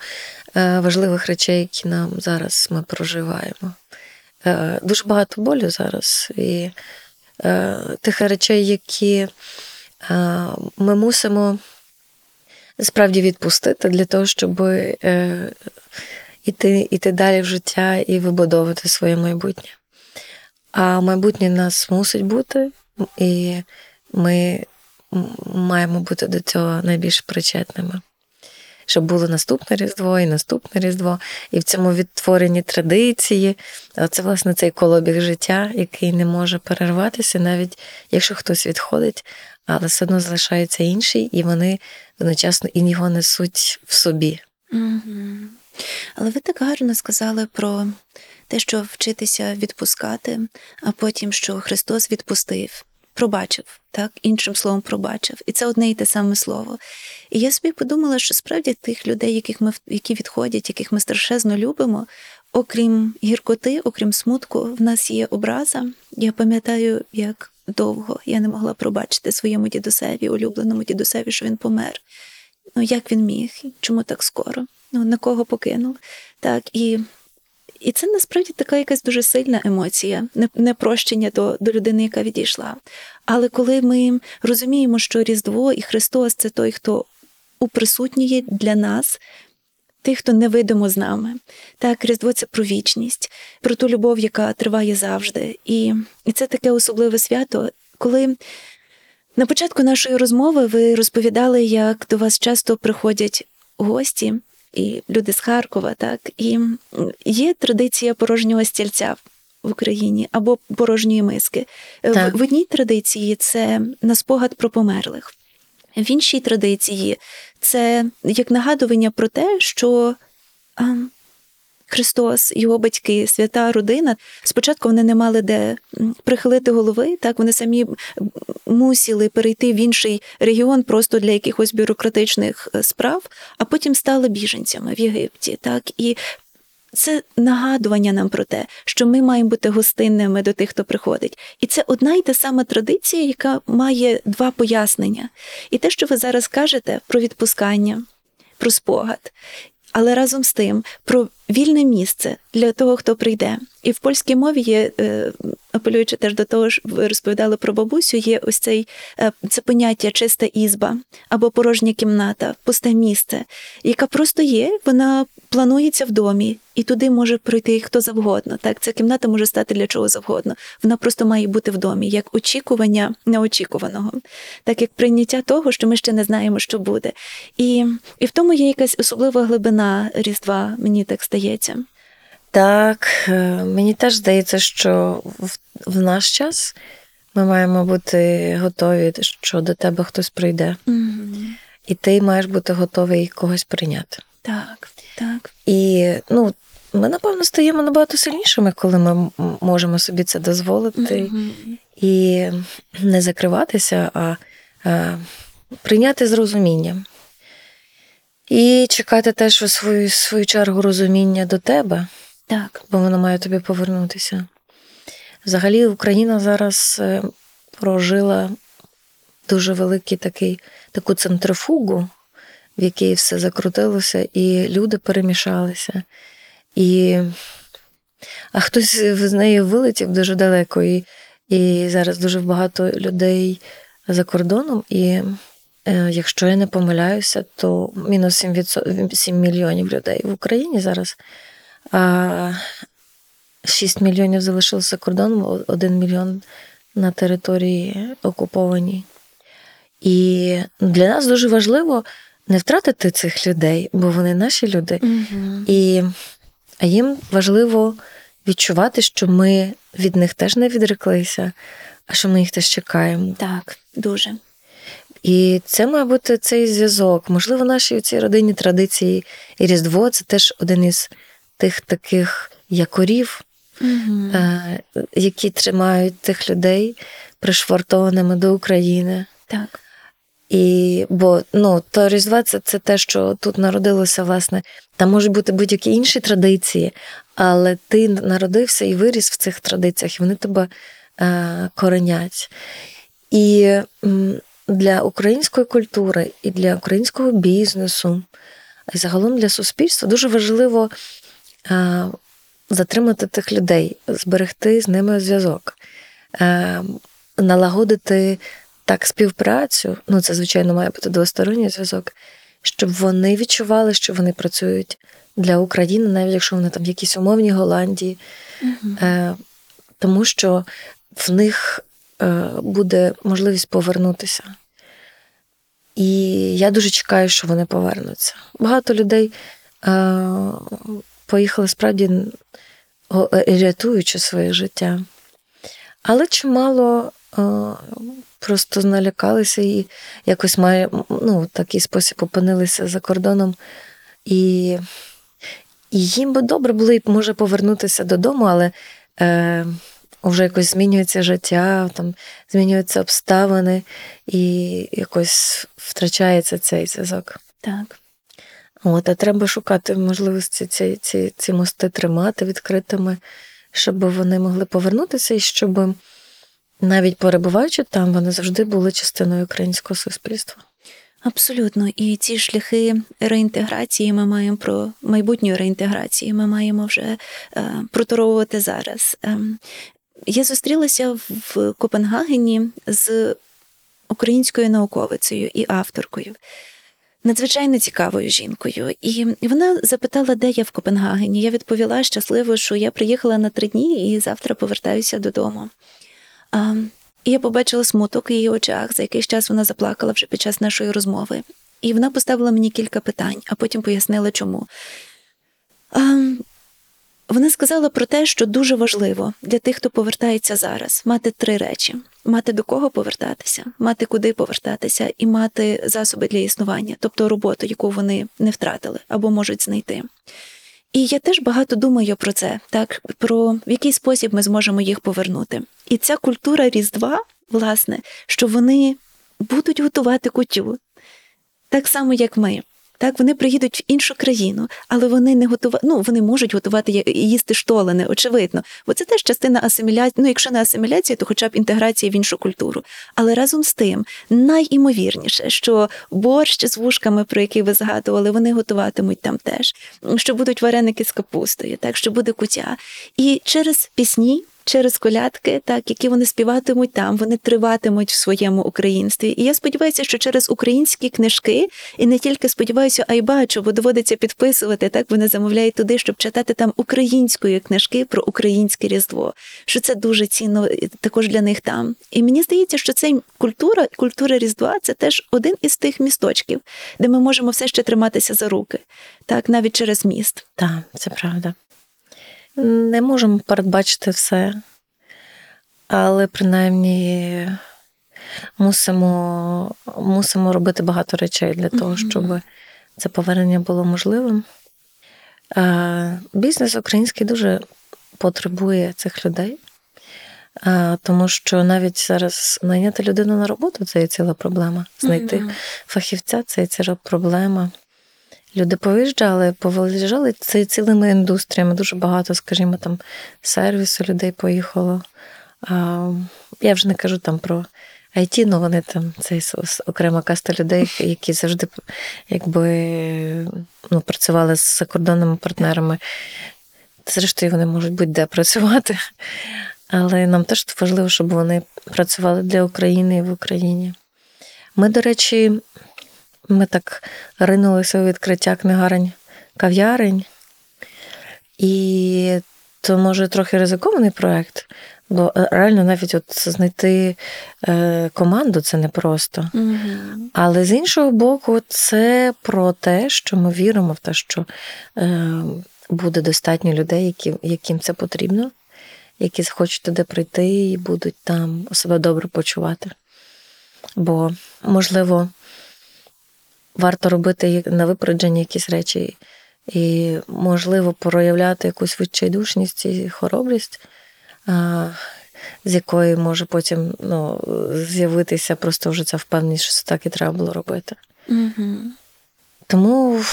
е, важливих речей, які нам зараз ми проживаємо. Е, Дуже багато болю зараз і е, тих речей, які е, ми мусимо справді відпустити для того, щоб іти, іти далі в життя і вибудовувати своє майбутнє. А майбутнє нас мусить бути, і ми маємо бути до цього найбільш причетними. Щоб було наступне Різдво і наступне Різдво, і в цьому відтворенні традиції. Це, власне, цей колобіг життя, який не може перерватися, навіть якщо хтось відходить, але все одно залишається інший, і вони одночасно і його несуть в собі. Мгм. Але ви так гарно сказали про те, що вчитися відпускати, а потім, що Христос відпустив, пробачив, так, іншим словом, пробачив. І це одне і те саме слово. І я собі подумала, що справді тих людей, яких ми, які відходять, яких ми страшезно любимо, окрім гіркоти, окрім смутку, в нас є образа. Я пам'ятаю, як довго я не могла пробачити своєму дідусеві, улюбленому дідусеві, що він помер. Ну, як він міг? Чому так скоро? Ну, на кого покинув? Так, і, і це насправді така якась дуже сильна емоція, не- непрощення до, до людини, яка відійшла. Але коли ми розуміємо, що Різдво і Христос це той, хто уприсутнює для нас, тих, хто невидимо з нами. Так, Різдво це про вічність, про ту любов, яка триває завжди. І, і це таке особливе свято, коли на початку нашої розмови ви розповідали, як до вас часто приходять гості і люди з Харкова, так і є традиція порожнього стільця в Україні або порожньої миски. Е, В, Так. в одній традиції це на спогад про померлих. В іншій традиції це як нагадування про те, що а, Христос, його батьки, свята родина. Спочатку вони не мали де прихилити голови, так вони самі мусили перейти в інший регіон просто для якихось бюрократичних е, справ, а потім стали біженцями в Єгипті. Так і це нагадування нам про те, що ми маємо бути гостинними до тих, хто приходить. І це одна й та сама традиція, яка має два пояснення. І те, що ви зараз кажете про відпускання, про спогад, але разом з тим про вільне місце для того, хто прийде. І в польській мові є, е, апелюючи теж до того, що ви розповідали про бабусю, є ось цей е, це поняття чиста ізба або порожня кімната, пусте місце, яка просто є, вона планується в домі, і туди може прийти хто завгодно. Так, ця кімната може стати для чого завгодно. Вона просто має бути в домі, як очікування неочікуваного, так як прийняття того, що ми ще не знаємо, що буде. І, і в тому є якась особлива глибина Різдва, мені так здається. Так, е, мені теж здається, що в, в наш час ми маємо бути готові, що до тебе хтось прийде, і ти маєш бути готовий когось прийняти. Так, так. І ну, ми, напевно, стаємо набагато сильнішими, коли ми можемо собі це дозволити Мгм. і не закриватися, а, а прийняти з розумінням. І чекати теж у свою, свою чергу розуміння до тебе, Так. бо воно має тобі повернутися. Взагалі, Україна зараз е, прожила дуже великий такий, таку центрифугу, в якій все закрутилося, і люди перемішалися. І... А хтось з нею вилетів дуже далеко, і, і зараз дуже багато людей за кордоном. І якщо я не помиляюся, то мінус 7, 7 мільйонів людей в Україні зараз. А 6 мільйонів залишилося за кордоном, 1 мільйон на території окупованій. І для нас дуже важливо не втратити цих людей, бо вони наші люди. Мгм. І а їм важливо відчувати, що ми від них теж не відреклися, а що ми їх теж чекаємо. Так, дуже. І це має бути цей зв'язок. Можливо, наші ці родинні традиції і Різдво це теж один із тих таких якорів, е, які тримають тих людей пришвартованими до України. Так. І бо ну, то Різдва це, це те, що тут народилося, власне. Там можуть бути будь-які інші традиції, але ти народився і виріс в цих традиціях, і вони тебе е, коренять. І для української культури, і для українського бізнесу, і загалом для суспільства дуже важливо е, затримати тих людей, зберегти з ними зв'язок, е, налагодити так співпрацю, ну це, звичайно, має бути двосторонній зв'язок, щоб вони відчували, що вони працюють для України, навіть якщо вони там в якійсь умовній Голландії, е, тому що в них буде можливість повернутися. І я дуже чекаю, що вони повернуться. Багато людей е, поїхали справді е, рятуючи своє життя. Але чимало е, просто налякалися і якось має, ну, такий спосіб опинилися за кордоном. І, і їм би добре було б, може, повернутися додому, але е, вже якось змінюється життя, там змінюються обставини, і якось втрачається цей зв'язок. Так. От, а треба шукати можливості ці, ці, ці мости тримати відкритими, щоб вони могли повернутися, і щоб навіть перебуваючи там, вони завжди були частиною українського суспільства. Абсолютно, і ці шляхи реінтеграції ми маємо про майбутню реінтеграцію. Ми маємо вже е, проторовувати зараз. Ем, я зустрілася в Копенгагені з українською науковицею і авторкою. Надзвичайно цікавою жінкою, і вона запитала, де я в Копенгагені. Я відповіла щасливо, що я приїхала на три дні і завтра повертаюся додому. А, і я побачила смуток в її очах, за якийсь час вона заплакала вже під час нашої розмови. І вона поставила мені кілька питань, а потім пояснила, чому. А, вона сказала про те, що дуже важливо для тих, хто повертається зараз, мати три речі: мати до кого повертатися, мати куди повертатися, і мати засоби для існування, тобто роботу, яку вони не втратили або можуть знайти. І я теж багато думаю про це, так про в який спосіб ми зможемо їх повернути. І ця культура Різдва, власне, що вони будуть готувати кутю, так само, як ми. Так, вони приїдуть в іншу країну, але вони не готова... ну, вони можуть готувати їсти штолене, очевидно. Бо це теж частина асиміляції, ну, якщо не асиміляції, то хоча б інтеграції в іншу культуру. Але разом з тим, найімовірніше, що борщ з вушками, про який ви згадували, вони готуватимуть там теж, що будуть вареники з капустою, так, що буде кутя. І через пісні. Через колядки, так які вони співатимуть там, вони триватимуть в своєму українстві. І я сподіваюся, що через українські книжки, і не тільки сподіваюся, а й бачу, бо доводиться підписувати. Так вони замовляють туди, щоб читати там української книжки про українське різдво. Що це дуже цінно також для них там. І мені здається, що цей культура, культура Різдва це теж один із тих місточків, де ми можемо все ще триматися за руки, так навіть через міст. Так, це правда. Не можемо передбачити все, але принаймні мусимо, мусимо робити багато речей для того, щоб це повернення було можливим. Бізнес український дуже потребує цих людей, тому що навіть зараз найняти людину на роботу це є ціла проблема. Знайти фахівця це є ціла проблема. Люди повиїжджали, повиїжджали це цілими індустріями. Дуже багато, скажімо, там сервісу людей поїхало. А, я вже не кажу там про IT, ну вони там це окрема каста людей, які завжди якби ну, працювали з закордонними партнерами. Зрештою, вони можуть будь-де працювати. Але нам теж важливо, щоб вони працювали для України і в Україні. Ми, до речі, ми так ринулися у відкриття книгарень кав'ярень. І то, може, трохи ризикований проєкт, бо е, реально навіть от знайти е, команду це непросто. Мгм. Але з іншого боку, це про те, що ми віримо в те, що е, буде достатньо людей, яким це потрібно, які захочуть туди прийти і будуть там себе добре почувати. Бо, можливо, варто робити на випередження якісь речі і, можливо, проявляти якусь відчайдушність і хоробрість, з якої може потім ну, з'явитися просто вже ця впевненість, що це так і треба було робити. Угу. Тому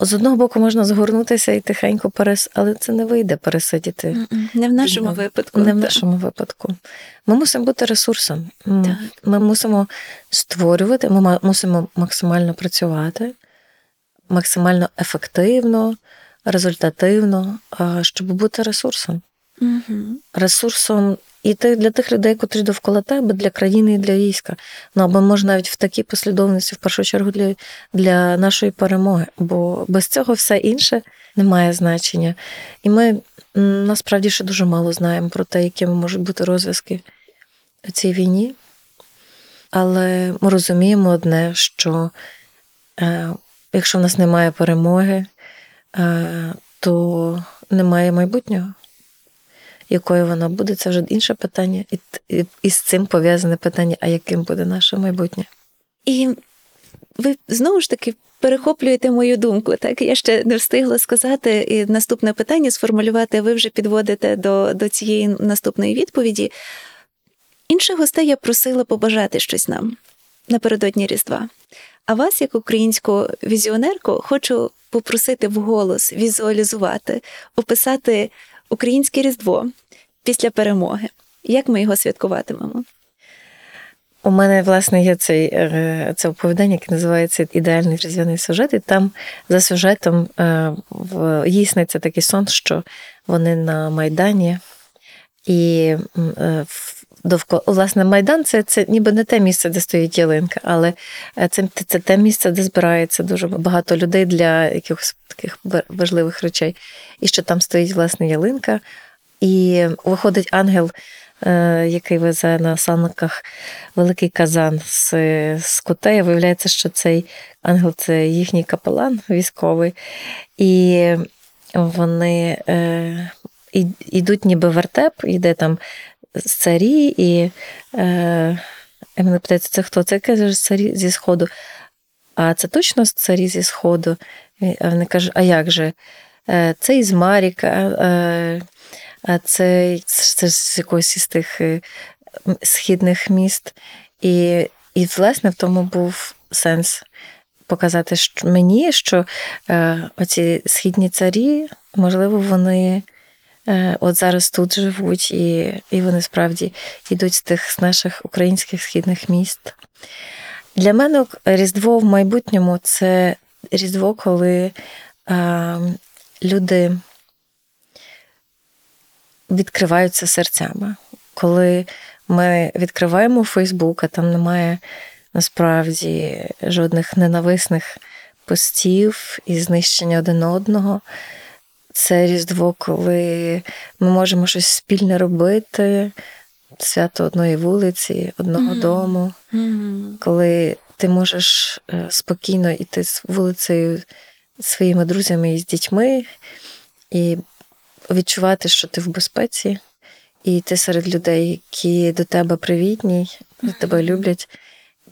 з одного боку можна згорнутися і тихенько перес, але це не вийде пересидіти. Не в нашому Ну, випадку. Не в нашому випадку. Ми мусимо бути ресурсом. Так. Ми мусимо створювати, ми мусимо максимально працювати, максимально ефективно, результативно, щоб бути ресурсом. Мгм. Ресурсом і для тих людей, котрі довкола тебе, для країни і для війська. Ну або може навіть в такій послідовності, в першу чергу, для, для нашої перемоги. Бо без цього все інше не має значення. І ми насправді ще дуже мало знаємо про те, якими можуть бути розв'язки у цій війні. Але ми розуміємо одне, що е, якщо в нас немає перемоги, е, то немає майбутнього. Якою вона буде, це вже інше питання. І, і, і з цим пов'язане питання, а яким буде наше майбутнє? І ви знову ж таки перехоплюєте мою думку. Так я ще не встигла сказати і наступне питання сформулювати. Ви вже підводите до, до цієї наступної відповіді. Інших гостей я просила побажати щось нам напередодні Різдва. А вас, як українську візіонерку, хочу попросити вголос візуалізувати, описати українське Різдво після перемоги. Як ми його святкуватимемо? У мене, власне, є цей, е, це оповідання, яке називається Ідеальний різдвяний сюжет, і там за сюжетом е, їй сниться такий сон, що вони на Майдані, і е, довкола, власне, Майдан це, це ніби не те місце, де стоїть ялинка, але е, це, це те місце, де збирається дуже багато людей для якихось таких важливих речей. І що там стоїть, власне, ялинка, і виходить ангел. е, Який везе на санках великий казан з, з кутея. Виявляється, що цей ангел це їхній капелан військовий, і вони е, йдуть ніби вертеп, йде там царі, і е, мене питається, це хто? Це каже царі зі Сходу. А це точно царі зі Сходу? А вони кажуть, а як же? Е, Це із Маріка, е, а це, це з якогось із тих е, східних міст. І, і власне в тому був сенс показати мені, що оці східні царі, можливо, вони от зараз тут живуть, і, і вони справді йдуть з тих з наших українських східних міст. Для мене Різдво в майбутньому це Різдво, коли е, люди відкриваються серцями. Коли ми відкриваємо Фейсбук, а там немає насправді жодних ненависних постів і знищення один одного. Це Різдво, коли ми можемо щось спільне робити, свято одної вулиці, одного Мгм. дому, Мгм. коли ти можеш е, спокійно йти з вулицею своїми друзями і з дітьми, і відчувати, що ти в безпеці, і йти серед людей, які до тебе привітні, і тебе люблять,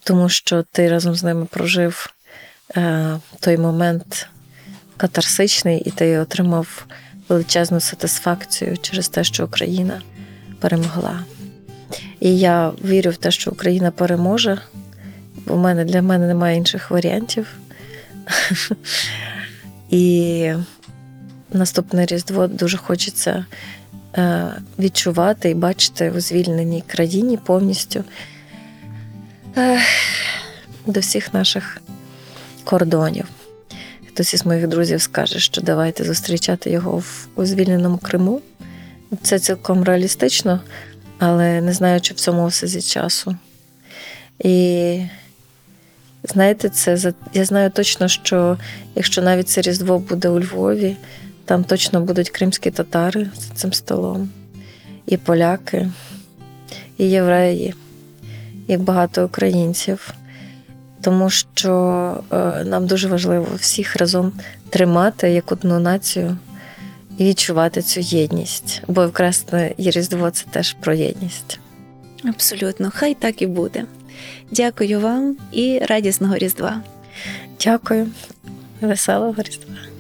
тому що ти разом з ними прожив е, той момент катарсичний, і ти отримав величезну сатисфакцію через те, що Україна перемогла. І я вірю в те, що Україна переможе. У мене для мене немає інших варіантів. І наступне Різдво дуже хочеться е, відчувати і бачити у звільненій країні повністю е, до всіх наших кордонів. Хтось із моїх друзів скаже, що давайте зустрічати його в звільненому Криму. Це цілком реалістично, але не знаю, чи в цьому осязі часу. І знаєте, це я знаю точно, що якщо навіть це Різдво буде у Львові, там точно будуть кримські татари за цим столом, і поляки, і євреї, і багато українців. Тому що е, нам дуже важливо всіх разом тримати як одну націю і відчувати цю єдність. Бо якраз і Різдво це теж про єдність. Абсолютно, хай так і буде. Дякую вам і радісного Різдва. Дякую. Веселого Різдва.